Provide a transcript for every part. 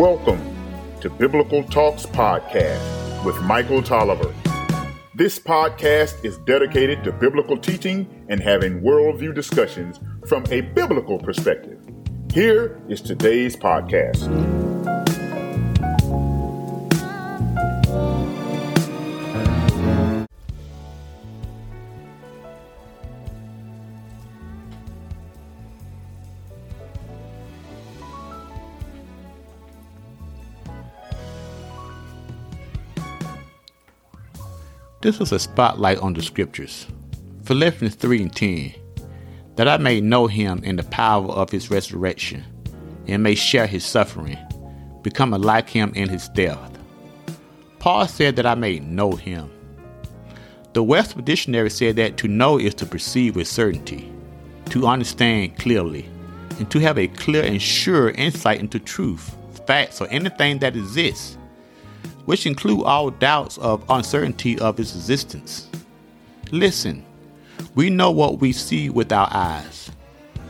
to Biblical Talks Podcast with Michael Tolliver. This podcast is dedicated to biblical teaching and having worldview discussions from a biblical perspective. Here is today's podcast. This is a spotlight on the scriptures. Philippians 3 and 10. That I may know him in the power of his resurrection, and may share his suffering, becoming like him in his death. Paul said that I may know him. The Webster's Dictionary said that to know is to perceive with certainty, to understand clearly, and to have a clear and sure insight into truth, facts, or anything that exists which include all doubts of uncertainty of its existence. Listen, we know what we see with our eyes.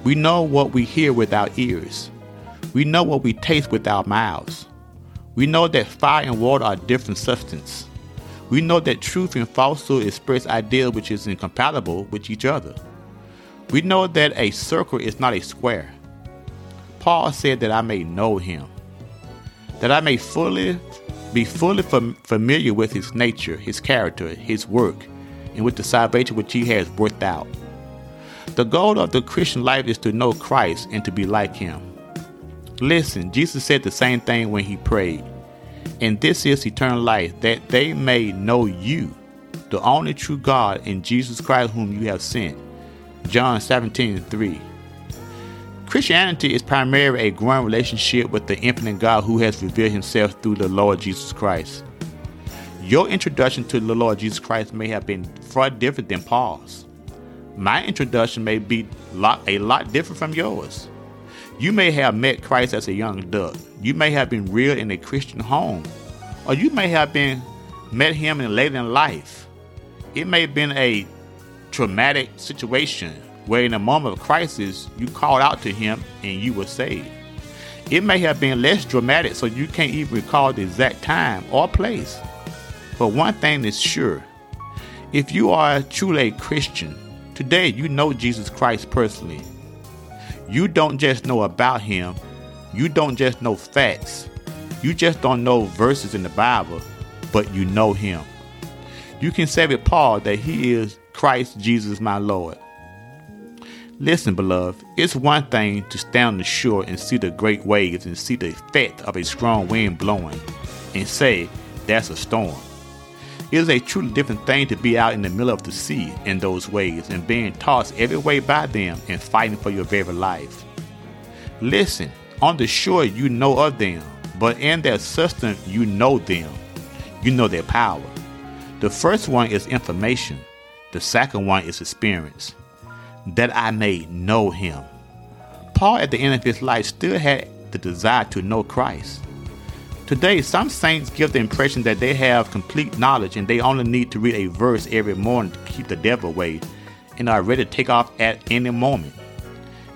We know what we hear with our ears. We know what we taste with our mouths. We know that fire and water are different substances. We know that truth and falsehood express ideas which is incompatible with each other. We know that a circle is not a square. Paul said that I may know him, that I may fully be fully fam- familiar with his nature, his character, his work, and with the salvation which he has worked out. The goal of the Christian life is to know Christ and to be like him. Listen, Jesus said the same thing when he prayed. And this is eternal life, that they may know you, the only true God, and Jesus Christ whom you have sent. John 17 3. Christianity is primarily a growing relationship with the infinite God who has revealed himself through the Lord Jesus Christ. Your introduction to the Lord Jesus Christ may have been far different than Paul's. My introduction may be a lot different from yours. You may have met Christ as a young duck. You may have been reared in a Christian home. Or you may have been met him in later in life. It may have been a traumatic situation where in a moment of crisis you called out to him and you were saved. It may have been less dramatic, so you can't even recall the exact time or place. But one thing is sure if you are truly a Christian, today you know Jesus Christ personally. You don't just know about him, you don't just know facts, you just don't know verses in the Bible, but you know him. You can say with Paul that he is Christ Jesus my Lord. Listen, beloved, it's one thing to stand on the shore and see the great waves and see the effect of a strong wind blowing and say, that's a storm. It is a truly different thing to be out in the middle of the sea in those waves and being tossed every way by them and fighting for your very life. Listen, on the shore you know of them, but in their substance you know them. You know their power. The first one is information, the second one is experience that I may know him. Paul, at the end of his life, still had the desire to know Christ. Today, some saints give the impression that they have complete knowledge and they only need to read a verse every morning to keep the devil away and are ready to take off at any moment.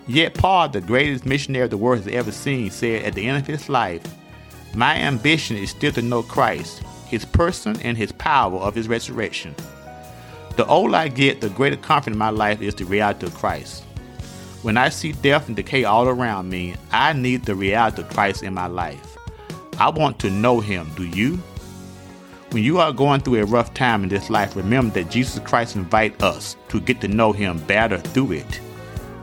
Yet, Paul, the greatest missionary the world has ever seen, said at the end of his life, My ambition is still to know Christ, his person, and his power of his resurrection. The older I get, the greater confidence in my life is the reality of Christ. When I see death and decay all around me, I need the reality of Christ in my life. I want to know Him. Do you? When you are going through a rough time in this life, remember that Jesus Christ invites us to get to know Him better through it.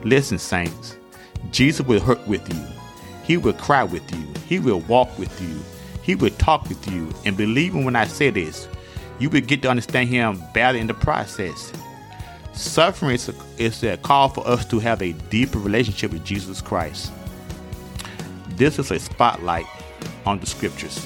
Listen, saints, Jesus will hurt with you. He will cry with you. He will walk with you. He will talk with you. And believe me when I say this, you will get to understand Him better in the process. Suffering is a, is a call for us to have a deeper relationship with Jesus Christ. This is a spotlight on the scriptures.